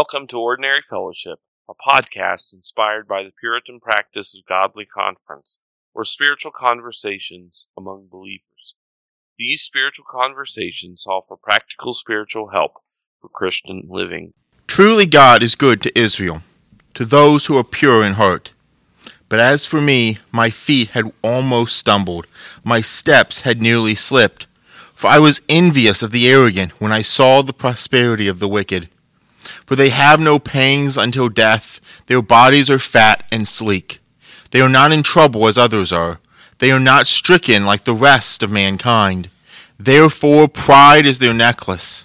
Welcome to Ordinary Fellowship, a podcast inspired by the Puritan practice of godly conference, or spiritual conversations among believers. These spiritual conversations offer practical spiritual help for Christian living. Truly God is good to Israel, to those who are pure in heart. But as for me, my feet had almost stumbled, my steps had nearly slipped. For I was envious of the arrogant when I saw the prosperity of the wicked. For they have no pangs until death, their bodies are fat and sleek. They are not in trouble as others are, they are not stricken like the rest of mankind. Therefore pride is their necklace.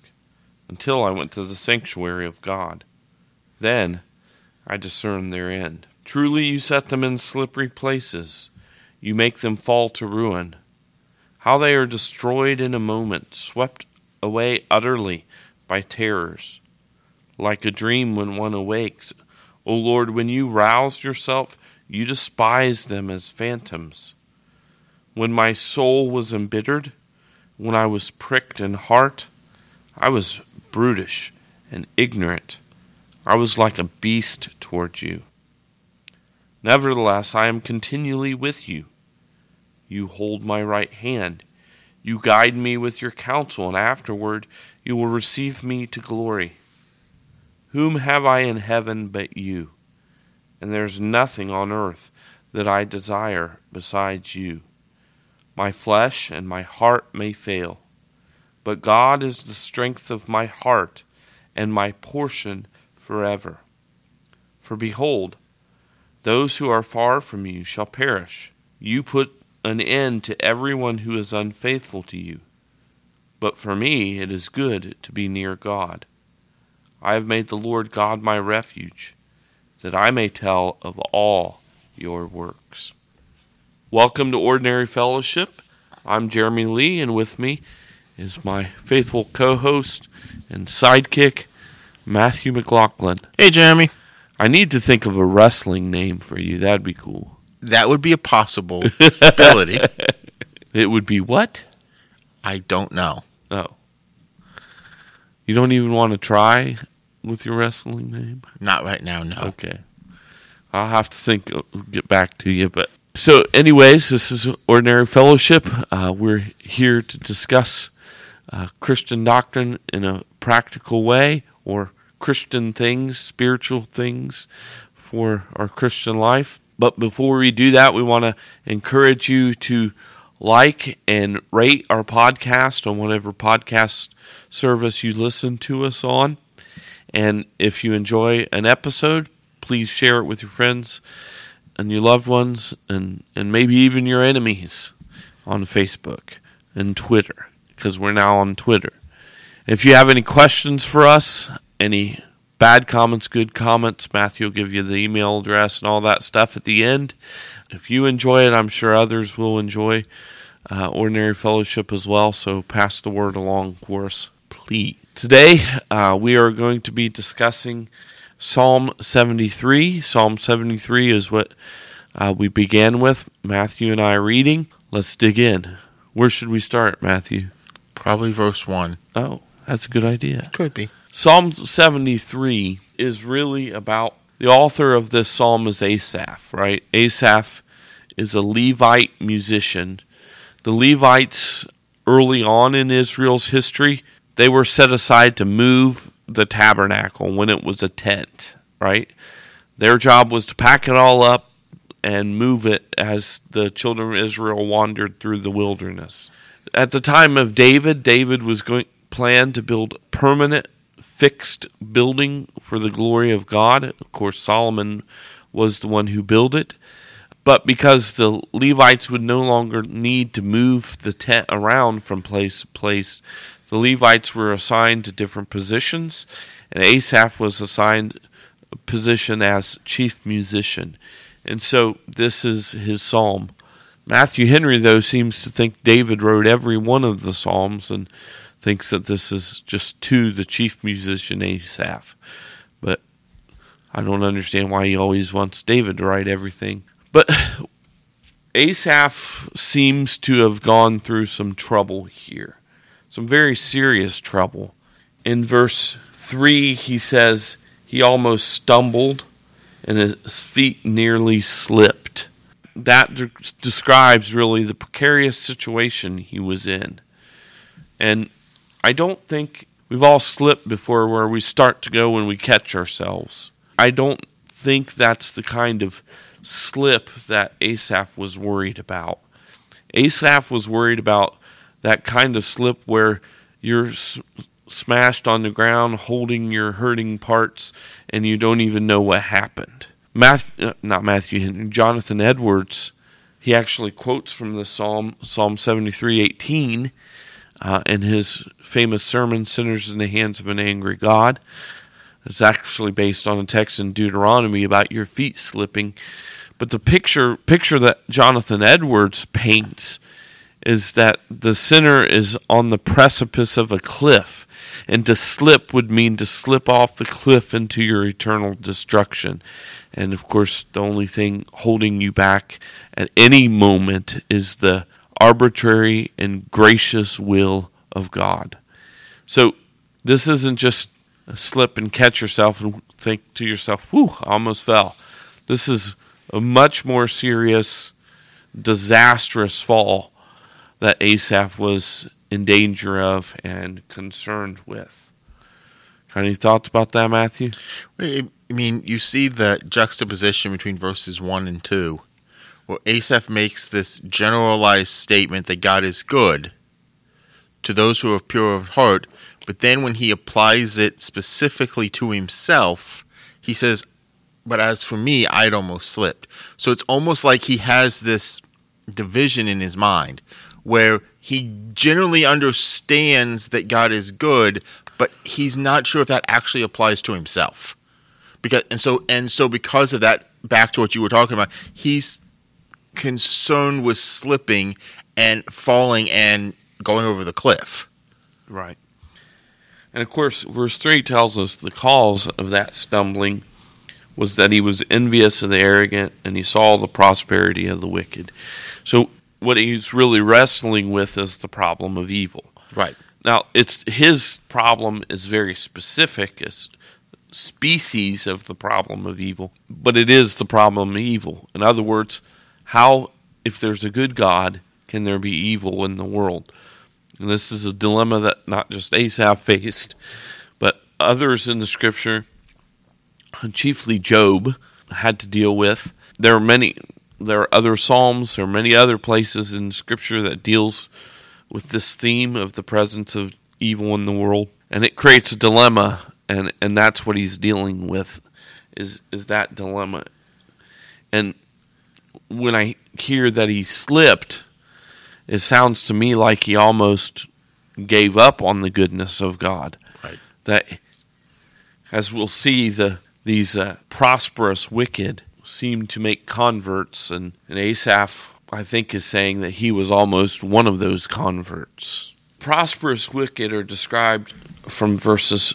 until I went to the sanctuary of God. Then I discerned their end. Truly you set them in slippery places, you make them fall to ruin. How they are destroyed in a moment, swept away utterly by terrors. Like a dream when one awakes, O Lord, when you roused yourself, you despised them as phantoms. When my soul was embittered, when I was pricked in heart, I was brutish and ignorant. I was like a beast toward you. Nevertheless, I am continually with you. You hold my right hand. You guide me with your counsel, and afterward you will receive me to glory. Whom have I in heaven but you? And there is nothing on earth that I desire besides you. My flesh and my heart may fail, but God is the strength of my heart and my portion forever. For behold, those who are far from you shall perish. You put an end to everyone who is unfaithful to you. But for me it is good to be near God. I have made the Lord God my refuge, that I may tell of all your works. Welcome to Ordinary Fellowship. I'm Jeremy Lee, and with me is my faithful co host and sidekick, Matthew McLaughlin. Hey, Jeremy. I need to think of a wrestling name for you. That'd be cool. That would be a possible ability. It would be what? I don't know. Oh. You don't even want to try with your wrestling name? Not right now, no. Okay. I'll have to think, uh, get back to you. But so, anyways, this is Ordinary Fellowship. Uh, we're here to discuss uh, Christian doctrine in a practical way or Christian things, spiritual things for our Christian life. But before we do that, we want to encourage you to like and rate our podcast on whatever podcast service you listen to us on. And if you enjoy an episode, please share it with your friends and your loved ones and, and maybe even your enemies on Facebook and Twitter, because we're now on Twitter. If you have any questions for us, any bad comments, good comments, Matthew will give you the email address and all that stuff at the end. If you enjoy it, I'm sure others will enjoy uh, Ordinary Fellowship as well. So pass the word along for us, please. Today, uh, we are going to be discussing Psalm 73. Psalm 73 is what uh, we began with, Matthew and I reading. Let's dig in. Where should we start, Matthew? Probably verse 1. Oh, that's a good idea. Could be. Psalm 73 is really about the author of this psalm is Asaph, right? Asaph is a Levite musician. The Levites, early on in Israel's history, they were set aside to move the tabernacle when it was a tent, right? Their job was to pack it all up and move it as the children of Israel wandered through the wilderness. At the time of David, David was going planned to build permanent fixed building for the glory of God. Of course, Solomon was the one who built it. But because the Levites would no longer need to move the tent around from place to place, the Levites were assigned to different positions, and Asaph was assigned a position as chief musician. And so this is his psalm. Matthew Henry, though, seems to think David wrote every one of the psalms and thinks that this is just to the chief musician Asaph. But I don't understand why he always wants David to write everything. But Asaph seems to have gone through some trouble here, some very serious trouble. In verse 3, he says he almost stumbled and his feet nearly slipped. That de- describes really the precarious situation he was in. And I don't think we've all slipped before where we start to go when we catch ourselves. I don't think that's the kind of slip that Asaph was worried about. Asaph was worried about that kind of slip where you're s- smashed on the ground holding your hurting parts and you don't even know what happened. Matthew, uh, not Matthew, Jonathan Edwards, he actually quotes from the Psalm, Psalm 73:18, uh, in his famous sermon, Sinners in the Hands of an Angry God. It's actually based on a text in Deuteronomy about your feet slipping. But the picture picture that Jonathan Edwards paints is that the sinner is on the precipice of a cliff, and to slip would mean to slip off the cliff into your eternal destruction. And of course, the only thing holding you back at any moment is the arbitrary and gracious will of God. So this isn't just a slip and catch yourself and think to yourself, whew, I almost fell. This is a much more serious, disastrous fall that Asaph was in danger of and concerned with. Got any thoughts about that, Matthew? I mean, you see the juxtaposition between verses 1 and 2, where Asaph makes this generalized statement that God is good to those who are pure of heart, but then when he applies it specifically to himself, he says, But as for me, I'd almost slipped. So it's almost like he has this division in his mind where he generally understands that God is good, but he's not sure if that actually applies to himself. Because and so and so because of that, back to what you were talking about, he's concerned with slipping and falling and going over the cliff. Right. And of course, verse 3 tells us the cause of that stumbling was that he was envious of the arrogant and he saw the prosperity of the wicked. So, what he's really wrestling with is the problem of evil. Right. Now, it's his problem is very specific as species of the problem of evil, but it is the problem of evil. In other words, how if there's a good God, can there be evil in the world? And this is a dilemma that not just Asaph faced, but others in the scripture, chiefly Job, had to deal with. There are many there are other psalms, there are many other places in scripture that deals with this theme of the presence of evil in the world. And it creates a dilemma and, and that's what he's dealing with is is that dilemma. And when I hear that he slipped, it sounds to me like he almost gave up on the goodness of God. Right. That, as we'll see, the these uh, prosperous wicked seem to make converts, and, and Asaph, I think, is saying that he was almost one of those converts. Prosperous wicked are described from verses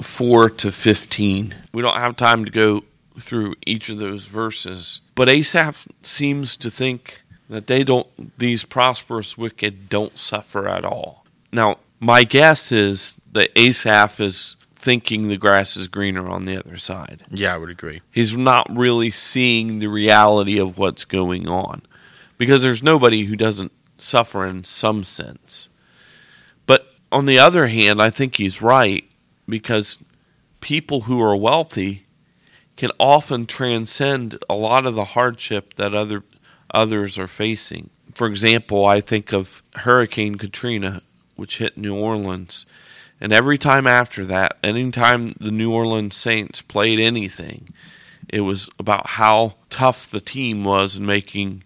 4 to 15. We don't have time to go through each of those verses, but Asaph seems to think that they don't these prosperous wicked don't suffer at all. Now, my guess is that Asaph is thinking the grass is greener on the other side. Yeah, I would agree. He's not really seeing the reality of what's going on because there's nobody who doesn't suffer in some sense. But on the other hand, I think he's right because people who are wealthy can often transcend a lot of the hardship that other others are facing. For example, I think of Hurricane Katrina, which hit New Orleans. And every time after that, anytime the New Orleans Saints played anything, it was about how tough the team was in making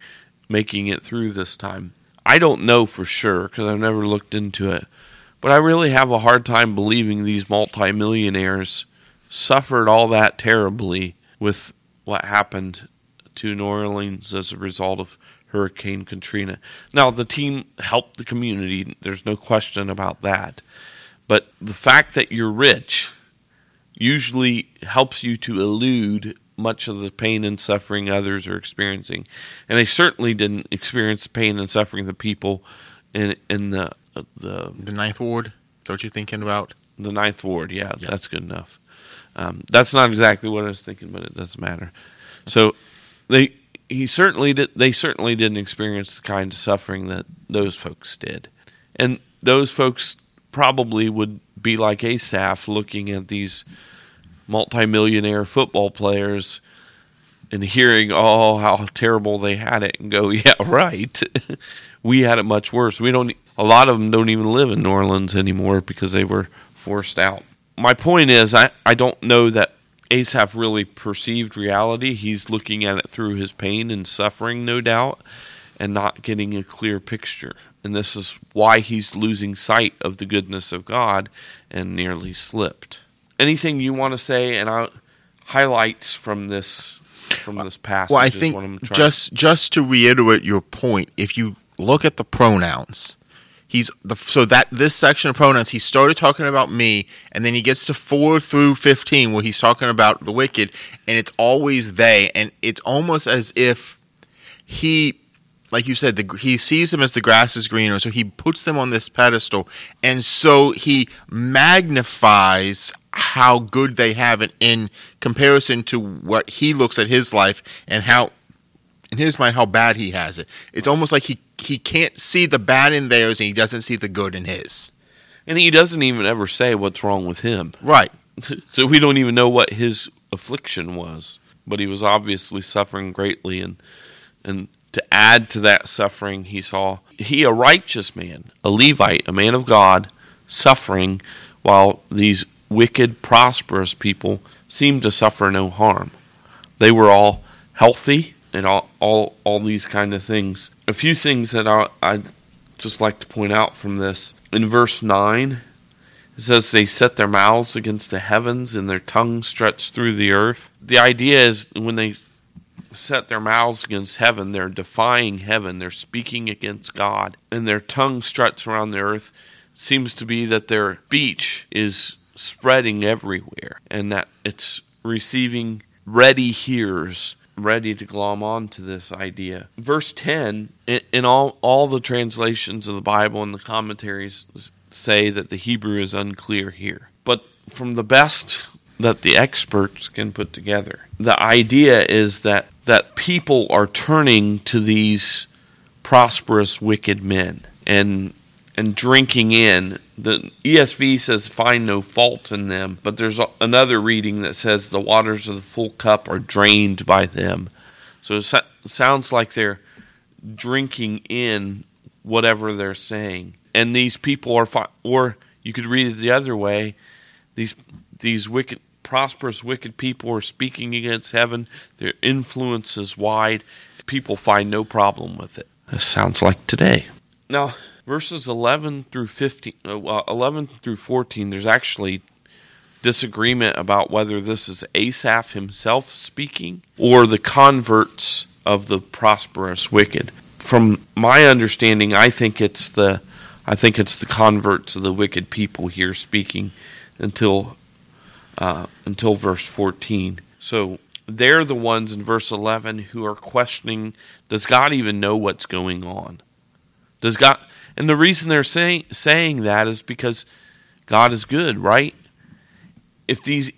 making it through this time. I don't know for sure because I've never looked into it, but I really have a hard time believing these multimillionaires suffered all that terribly with what happened to New Orleans as a result of Hurricane Katrina. Now, the team helped the community, there's no question about that. But the fact that you're rich usually helps you to elude much of the pain and suffering others are experiencing. And they certainly didn't experience the pain and suffering the people in in the uh, the The Ninth Ward. Is that what you're thinking about? the ninth ward. Yeah, Yeah. that's good enough. Um, that's not exactly what I was thinking, but it doesn't matter. So they he certainly did. They certainly didn't experience the kind of suffering that those folks did, and those folks probably would be like Asaph, looking at these multimillionaire football players and hearing oh how terrible they had it and go yeah right. We had it much worse. We don't a lot of them don't even live in new orleans anymore because they were forced out. My point is i, I don't know that asaph really perceived reality. He's looking at it through his pain and suffering no doubt and not getting a clear picture and this is why he's losing sight of the goodness of god and nearly slipped anything you want to say and I highlights from this from this passage Well, I think what I'm trying- just just to reiterate your point, if you look at the pronouns, he's the so that this section of pronouns he started talking about me, and then he gets to four through fifteen where he's talking about the wicked, and it's always they, and it's almost as if he. Like you said, the, he sees them as the grass is greener, so he puts them on this pedestal, and so he magnifies how good they have it in comparison to what he looks at his life and how in his mind how bad he has it. It's almost like he he can't see the bad in theirs and he doesn't see the good in his. and he doesn't even ever say what's wrong with him Right. so we don't even know what his affliction was but he was obviously suffering greatly and and to add to that suffering he saw he a righteous man a levite a man of god suffering while these wicked prosperous people seemed to suffer no harm. They were all healthy and all all, all these kind of things. A few things that I, i'd just like to point out from this. In verse 9 it says they set their mouths against the heavens and their tongues stretched through the earth. The idea is when they set their mouths against heaven, they're defying heaven, they're speaking against God, and their tongue struts around the earth. Seems to be that their speech is spreading everywhere and that it's receiving ready hearers ready to glom on to this idea. Verse 10, in, in all, all the translations of the Bible and the commentaries say that the Hebrew is unclear here. But from the best that the experts can put together, the idea is that, that people are turning to these prosperous wicked men and and drinking in. The ESV says find no fault in them, but there's another reading that says the waters of the full cup are drained by them. So it sounds like they're drinking in whatever they're saying. And these people are fi- or you could read it the other way. These these wicked prosperous wicked people are speaking against heaven. Their influence is wide. People find no problem with it. This sounds like today. Now, verses 11 through 15, uh, well, 11 through 14, there's actually disagreement about whether this is Asaph himself speaking or the converts of the prosperous wicked. From my understanding, I think it's the I think it's the converts of the wicked people here speaking until uh, until verse 14. So they're the ones in verse 11 who are questioning does God even know what's going on? Does God and the reason they're saying saying that is because God is good, right? If these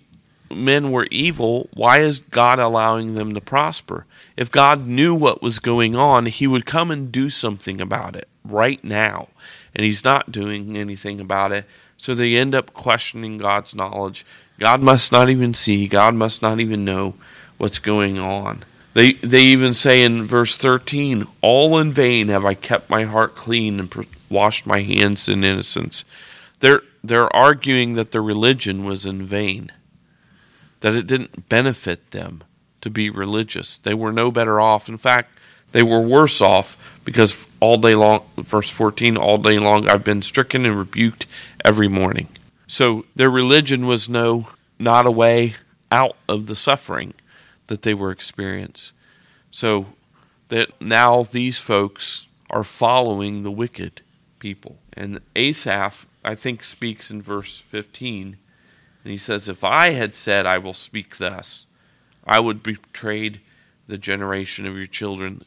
men were evil, why is God allowing them to prosper? If God knew what was going on, he would come and do something about it right now. And he's not doing anything about it. So they end up questioning God's knowledge God must not even see, God must not even know what's going on. They they even say in verse 13, "All in vain have I kept my heart clean and washed my hands in innocence." They're they're arguing that their religion was in vain. That it didn't benefit them to be religious. They were no better off. In fact, they were worse off because all day long, verse 14, all day long I've been stricken and rebuked every morning. So their religion was no not a way out of the suffering that they were experiencing. So that now these folks are following the wicked people. And Asaph, I think, speaks in verse 15, and he says, If I had said, I will speak thus, I would betrayed the generation of your children.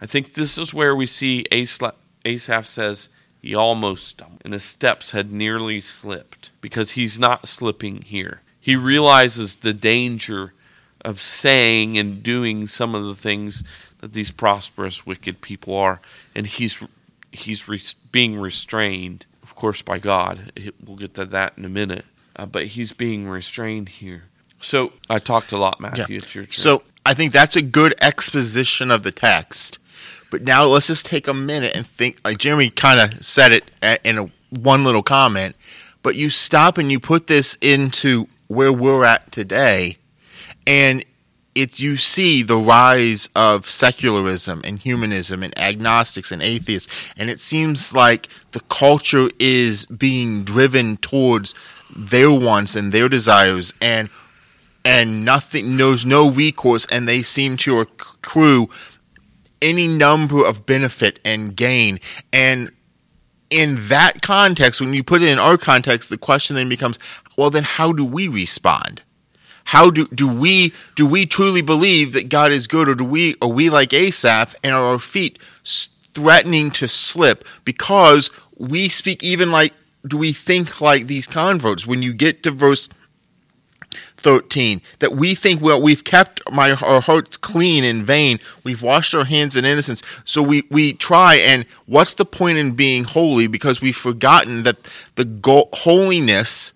I think this is where we see Asaph says, he almost stumbled, and his steps had nearly slipped because he's not slipping here. He realizes the danger of saying and doing some of the things that these prosperous wicked people are, and he's he's re- being restrained, of course, by God. We'll get to that in a minute, uh, but he's being restrained here. So I talked a lot, Matthew. Yeah. It's your turn. So I think that's a good exposition of the text. But now let's just take a minute and think. Like Jeremy kind of said it in a, one little comment, but you stop and you put this into where we're at today, and it you see the rise of secularism and humanism and agnostics and atheists, and it seems like the culture is being driven towards their wants and their desires and and nothing knows no recourse and they seem to accrue any number of benefit and gain. And in that context, when you put it in our context, the question then becomes, well, then how do we respond? How do, do we do we truly believe that God is good, or do we are we like Asaph and are our feet threatening to slip because we speak even like do we think like these converts? When you get to verse 13 that we think well we've kept my our hearts clean in vain. We've washed our hands in innocence. So we we try and what's the point in being holy? Because we've forgotten that the go- holiness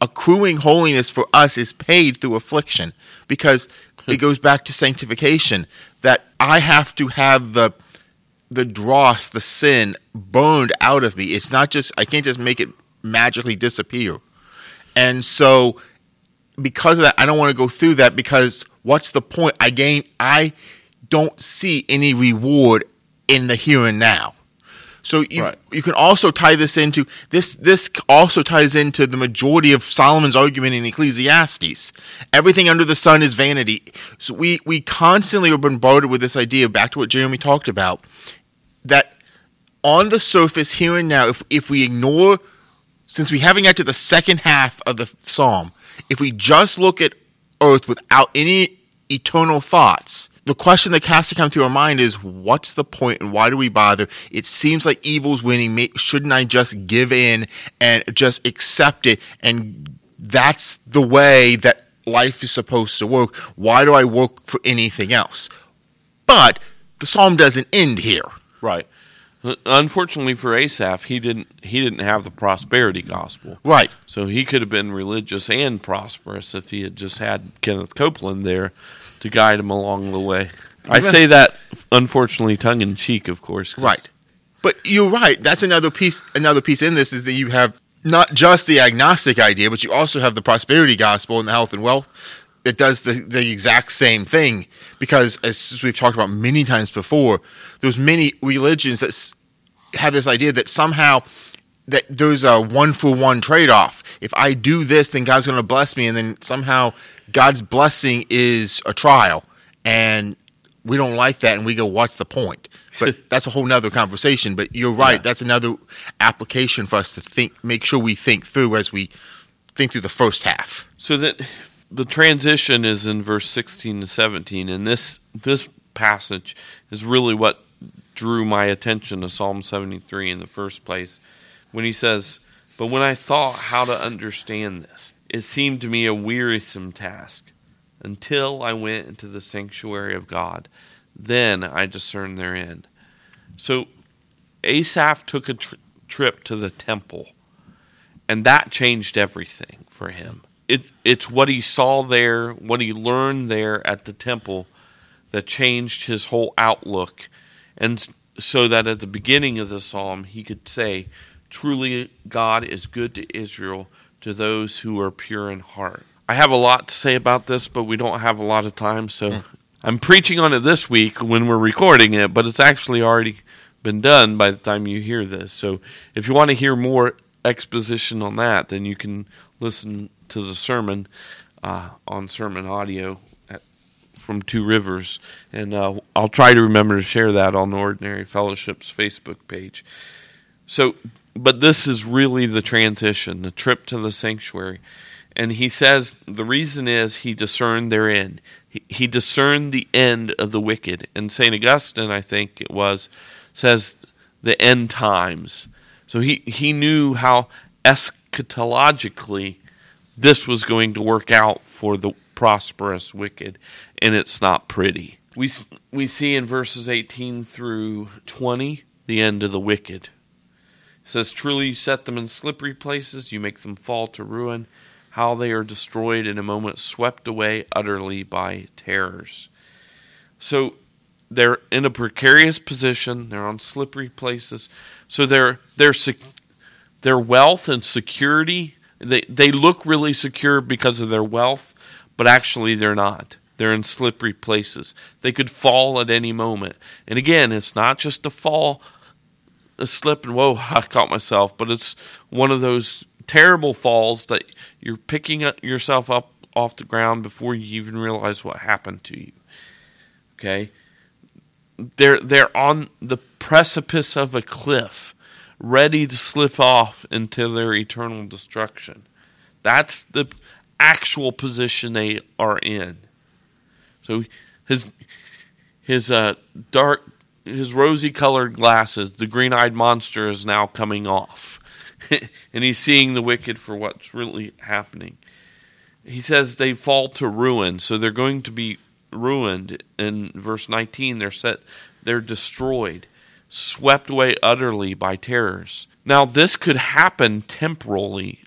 accruing holiness for us is paid through affliction. Because it hmm. goes back to sanctification that I have to have the the dross the sin burned out of me. It's not just I can't just make it magically disappear. And so because of that, I don't want to go through that because what's the point? I gain, I don't see any reward in the here and now. So you right. you can also tie this into this this also ties into the majority of Solomon's argument in Ecclesiastes. Everything under the sun is vanity. So we we constantly are bombarded with this idea back to what Jeremy talked about that on the surface here and now if if we ignore since we haven't got to the second half of the psalm if we just look at earth without any eternal thoughts, the question that has to come through our mind is what's the point and why do we bother? It seems like evil's winning. Shouldn't I just give in and just accept it? And that's the way that life is supposed to work. Why do I work for anything else? But the psalm doesn't end here. Right. Unfortunately for Asaph, he didn't he didn't have the prosperity gospel. Right. So he could have been religious and prosperous if he had just had Kenneth Copeland there to guide him along the way. I say that unfortunately tongue in cheek, of course. Right. But you're right. That's another piece another piece in this is that you have not just the agnostic idea, but you also have the prosperity gospel and the health and wealth that does the, the exact same thing. Because as we've talked about many times before, there's many religions that have this idea that somehow that there's a one for one trade off. If I do this, then God's going to bless me, and then somehow God's blessing is a trial, and we don't like that, and we go, "What's the point?" But that's a whole nother conversation. But you're right; yeah. that's another application for us to think, make sure we think through as we think through the first half. So that the transition is in verse 16 to 17, and this this passage is really what drew my attention to Psalm 73 in the first place when he says, But when I thought how to understand this, it seemed to me a wearisome task until I went into the sanctuary of God. Then I discerned their end. So Asaph took a tr- trip to the temple, and that changed everything for him. It it's what he saw there, what he learned there at the temple that changed his whole outlook. And so that at the beginning of the psalm he could say, Truly God is good to Israel, to those who are pure in heart. I have a lot to say about this, but we don't have a lot of time, so mm. I'm preaching on it this week when we're recording it, but it's actually already been done by the time you hear this. So if you want to hear more exposition on that, then you can listen to the sermon uh, on sermon audio at, from Two Rivers, and uh, I'll try to remember to share that on Ordinary Fellowship's Facebook page. So, but this is really the transition, the trip to the sanctuary. And he says the reason is he discerned their end. He, he discerned the end of the wicked. And St. Augustine, I think it was, says the end times. So he, he knew how eschatologically this was going to work out for the prosperous wicked, and it's not pretty. We, we see in verses 18 through 20 the end of the wicked. It says, Truly you set them in slippery places, you make them fall to ruin how they are destroyed in a moment, swept away utterly by terrors. So they're in a precarious position. They're on slippery places. So their their their wealth and security they they look really secure because of their wealth, but actually they're not. They're in slippery places. They could fall at any moment. And again, it's not just a fall, a slip, and whoa, I caught myself. But it's one of those terrible falls that you're picking yourself up off the ground before you even realize what happened to you. Okay? They're they're on the precipice of a cliff, ready to slip off into their eternal destruction. That's the actual position they are in. So his his uh, dark his rosy colored glasses, the green eyed monster is now coming off. and he's seeing the wicked for what's really happening. He says they fall to ruin, so they're going to be ruined. In verse 19, they're set, they're destroyed, swept away utterly by terrors. Now, this could happen temporally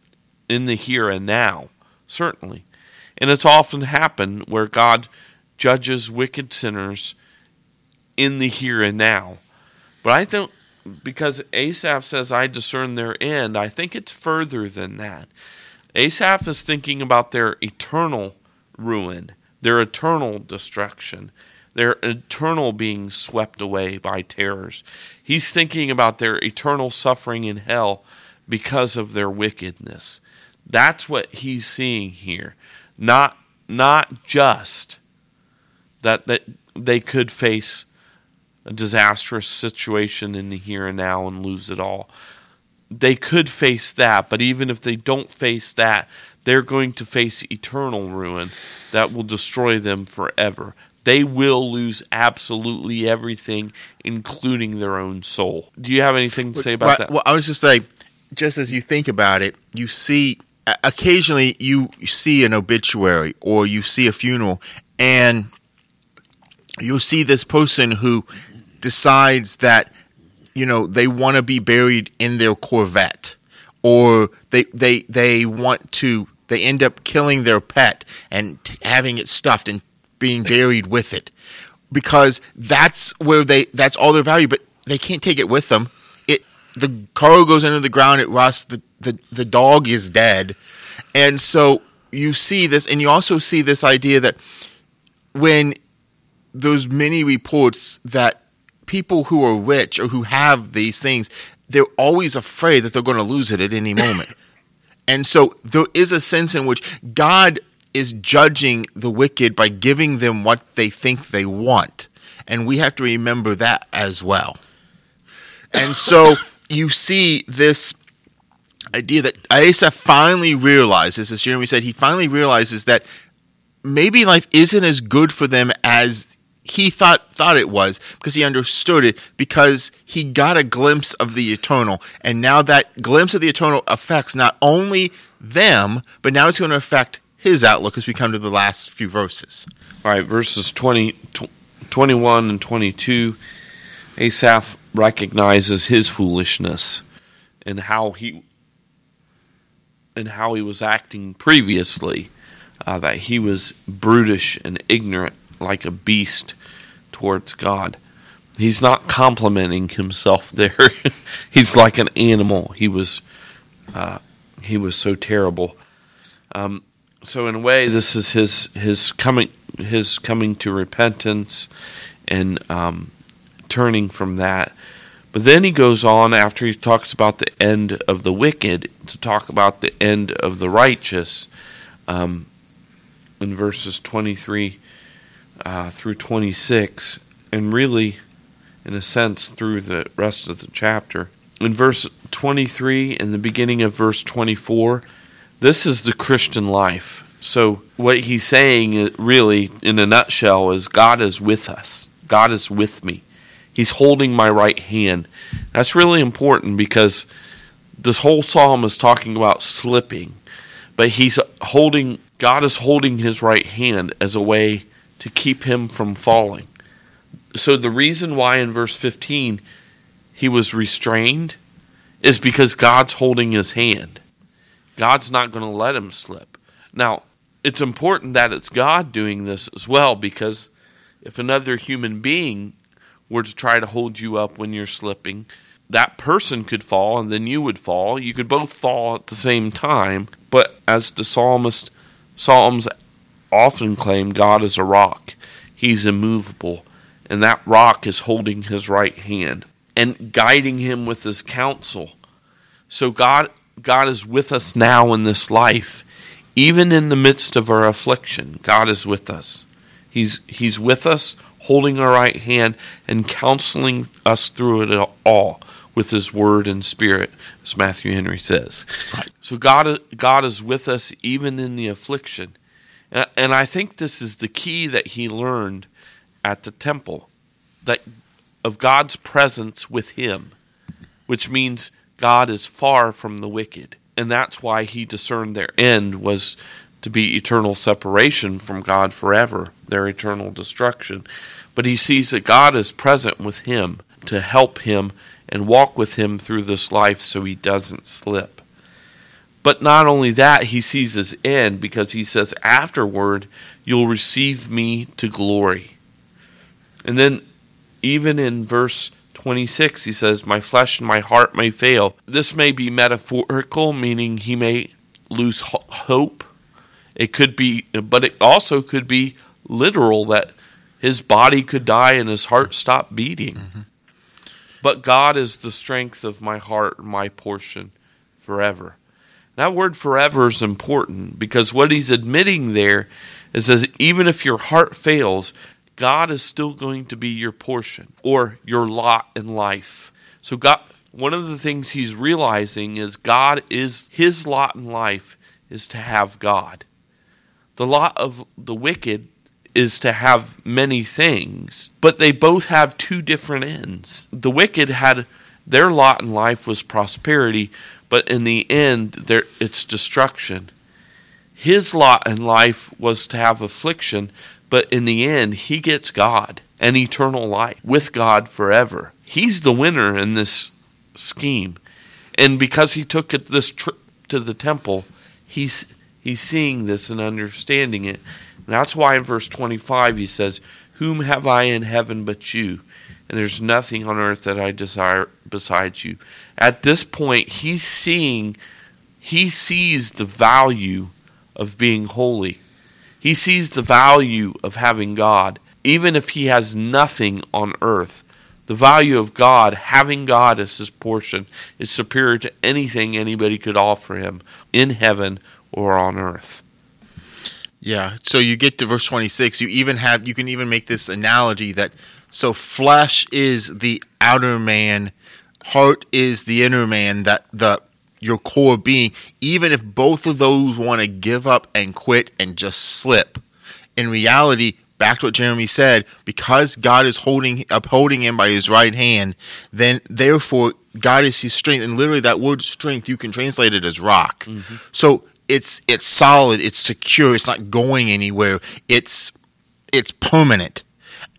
in the here and now, certainly. And it's often happened where God judges wicked sinners in the here and now. But I don't because Asaph says, I discern their end, I think it's further than that. Asaph is thinking about their eternal ruin, their eternal destruction, their eternal being swept away by terrors. He's thinking about their eternal suffering in hell because of their wickedness. That's what he's seeing here. Not not just that that they could face a disastrous situation in the here and now and lose it all. They could face that, but even if they don't face that, they're going to face eternal ruin that will destroy them forever. They will lose absolutely everything, including their own soul. Do you have anything to say about well, that? Well, I was just say, just as you think about it, you see occasionally you see an obituary or you see a funeral, and you'll see this person who decides that you know they want to be buried in their Corvette, or they they they want to they end up killing their pet and having it stuffed and being buried with it because that's where they that's all their value, but they can't take it with them. It the car goes into the ground, it rusts. The the the dog is dead, and so you see this, and you also see this idea that when those many reports that people who are rich or who have these things, they're always afraid that they're going to lose it at any moment. and so there is a sense in which God is judging the wicked by giving them what they think they want. And we have to remember that as well. And so you see this idea that Asa finally realizes, as Jeremy said, he finally realizes that maybe life isn't as good for them as he thought thought it was because he understood it because he got a glimpse of the eternal and now that glimpse of the eternal affects not only them but now it's going to affect his outlook as we come to the last few verses all right verses 20 21 and 22 asaph recognizes his foolishness and how he and how he was acting previously, uh, that he was brutish and ignorant like a beast towards God. He's not complimenting himself there. He's like an animal. He was uh, he was so terrible. Um, so in a way, this is his his coming his coming to repentance and um, turning from that. But then he goes on after he talks about the end of the wicked to talk about the end of the righteous um, in verses 23 uh, through 26, and really, in a sense, through the rest of the chapter. In verse 23 and the beginning of verse 24, this is the Christian life. So, what he's saying, uh, really, in a nutshell, is God is with us. God is with me. He's holding my right hand. That's really important because this whole psalm is talking about slipping, but he's holding, God is holding his right hand as a way to keep him from falling. So, the reason why in verse 15 he was restrained is because God's holding his hand. God's not going to let him slip. Now, it's important that it's God doing this as well because if another human being were to try to hold you up when you're slipping, that person could fall and then you would fall. You could both fall at the same time. But as the psalmist Psalms often claim, God is a rock. He's immovable. And that rock is holding his right hand and guiding him with his counsel. So God God is with us now in this life. Even in the midst of our affliction, God is with us. He's He's with us holding our right hand and counseling us through it all with his word and spirit, as Matthew Henry says. Right. So God, God is with us even in the affliction. And I think this is the key that he learned at the temple that of God's presence with him, which means God is far from the wicked. And that's why he discerned their end was to be eternal separation from God forever, their eternal destruction. But he sees that God is present with him to help him and walk with him through this life so he doesn't slip. But not only that, he sees his end because he says, Afterward, you'll receive me to glory. And then, even in verse 26, he says, My flesh and my heart may fail. This may be metaphorical, meaning he may lose hope. It could be, but it also could be literal that his body could die and his heart stop beating. Mm-hmm. But God is the strength of my heart, my portion forever. That word forever is important because what he's admitting there is that even if your heart fails, God is still going to be your portion or your lot in life. So God one of the things he's realizing is God is his lot in life is to have God. The lot of the wicked is to have many things, but they both have two different ends. The wicked had their lot in life was prosperity, but in the end, there it's destruction. His lot in life was to have affliction, but in the end, he gets God and eternal life with God forever. He's the winner in this scheme, and because he took this trip to the temple, he's he's seeing this and understanding it and that's why in verse 25 he says, Whom have I in heaven but you? And there's nothing on earth that I desire besides you. At this point, he's seeing, he sees the value of being holy. He sees the value of having God, even if he has nothing on earth. The value of God, having God as his portion, is superior to anything anybody could offer him in heaven or on earth. Yeah. So you get to verse 26, you even have you can even make this analogy that so flesh is the outer man, heart is the inner man that the your core being, even if both of those want to give up and quit and just slip. In reality, back to what Jeremy said, because God is holding upholding him by his right hand, then therefore God is his strength. And literally that word strength you can translate it as rock. Mm-hmm. So it's it's solid, it's secure, it's not going anywhere. It's it's permanent.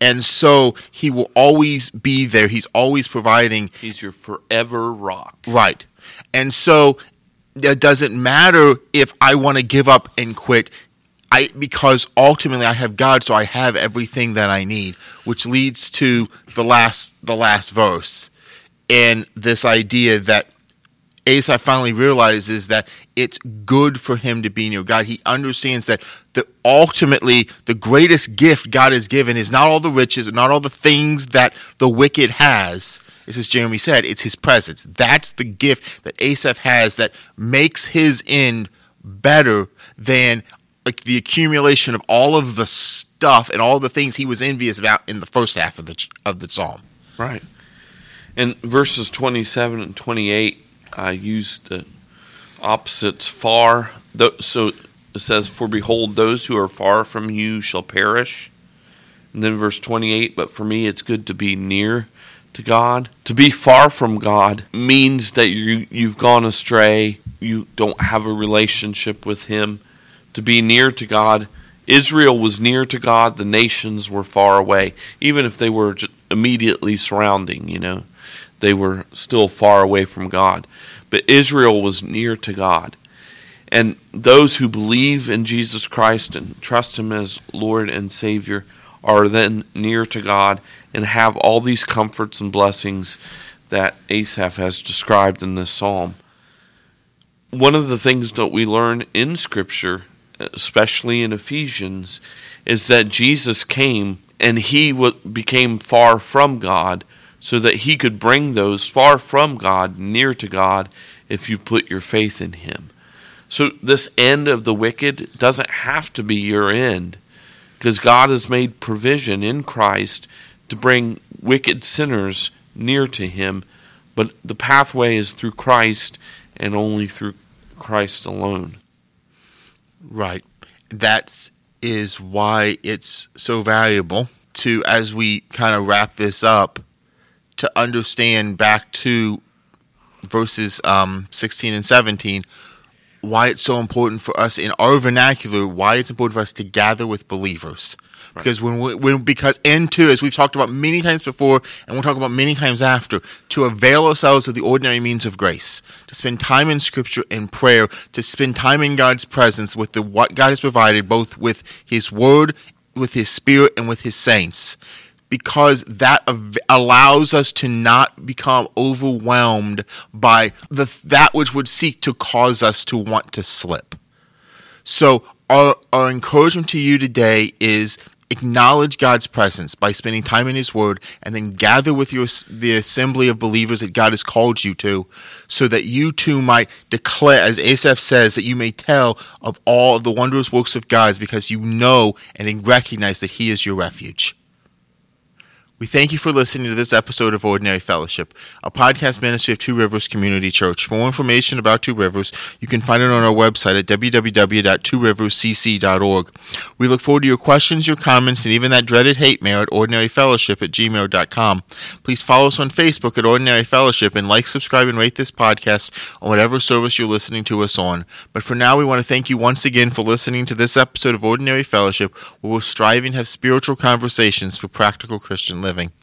And so he will always be there. He's always providing. He's your forever rock. Right. And so it doesn't matter if I want to give up and quit. I because ultimately I have God, so I have everything that I need, which leads to the last the last verse and this idea that Asaph finally realizes that it's good for him to be near God. He understands that the ultimately the greatest gift God has given is not all the riches, not all the things that the wicked has. As Jeremy said, it's his presence. That's the gift that Asaph has that makes his end better than like the accumulation of all of the stuff and all the things he was envious about in the first half of the of the psalm. Right. And verses 27 and 28 I used the opposites far. So it says, For behold, those who are far from you shall perish. And then verse 28, But for me it's good to be near to God. To be far from God means that you, you've gone astray, you don't have a relationship with Him. To be near to God, Israel was near to God, the nations were far away, even if they were immediately surrounding, you know they were still far away from God. But Israel was near to God. And those who believe in Jesus Christ and trust Him as Lord and Savior are then near to God and have all these comforts and blessings that Asaph has described in this psalm. One of the things that we learn in Scripture, especially in Ephesians, is that Jesus came and He became far from God so that he could bring those far from God near to God if you put your faith in him. So, this end of the wicked doesn't have to be your end because God has made provision in Christ to bring wicked sinners near to him, but the pathway is through Christ and only through Christ alone. Right. That is why it's so valuable to, as we kind of wrap this up, to understand back to verses um, 16 and 17 why it's so important for us in our vernacular, why it's important for us to gather with believers. Because when we, when because and two, as we've talked about many times before, and we'll talk about many times after, to avail ourselves of the ordinary means of grace, to spend time in Scripture and prayer, to spend time in God's presence with the what God has provided, both with His Word, with His Spirit, and with His saints because that allows us to not become overwhelmed by the that which would seek to cause us to want to slip. So our our encouragement to you today is acknowledge God's presence by spending time in His Word, and then gather with your the assembly of believers that God has called you to, so that you too might declare, as Asaph says, that you may tell of all of the wondrous works of God, because you know and recognize that He is your refuge. We thank you for listening to this episode of Ordinary Fellowship, a podcast ministry of Two Rivers Community Church. For more information about Two Rivers, you can find it on our website at www.tworiverscc.org. We look forward to your questions, your comments, and even that dreaded hate mail at ordinaryfellowship at gmail.com. Please follow us on Facebook at Ordinary Fellowship and like, subscribe, and rate this podcast on whatever service you're listening to us on. But for now, we want to thank you once again for listening to this episode of Ordinary Fellowship, where we're striving to have spiritual conversations for practical Christian living living.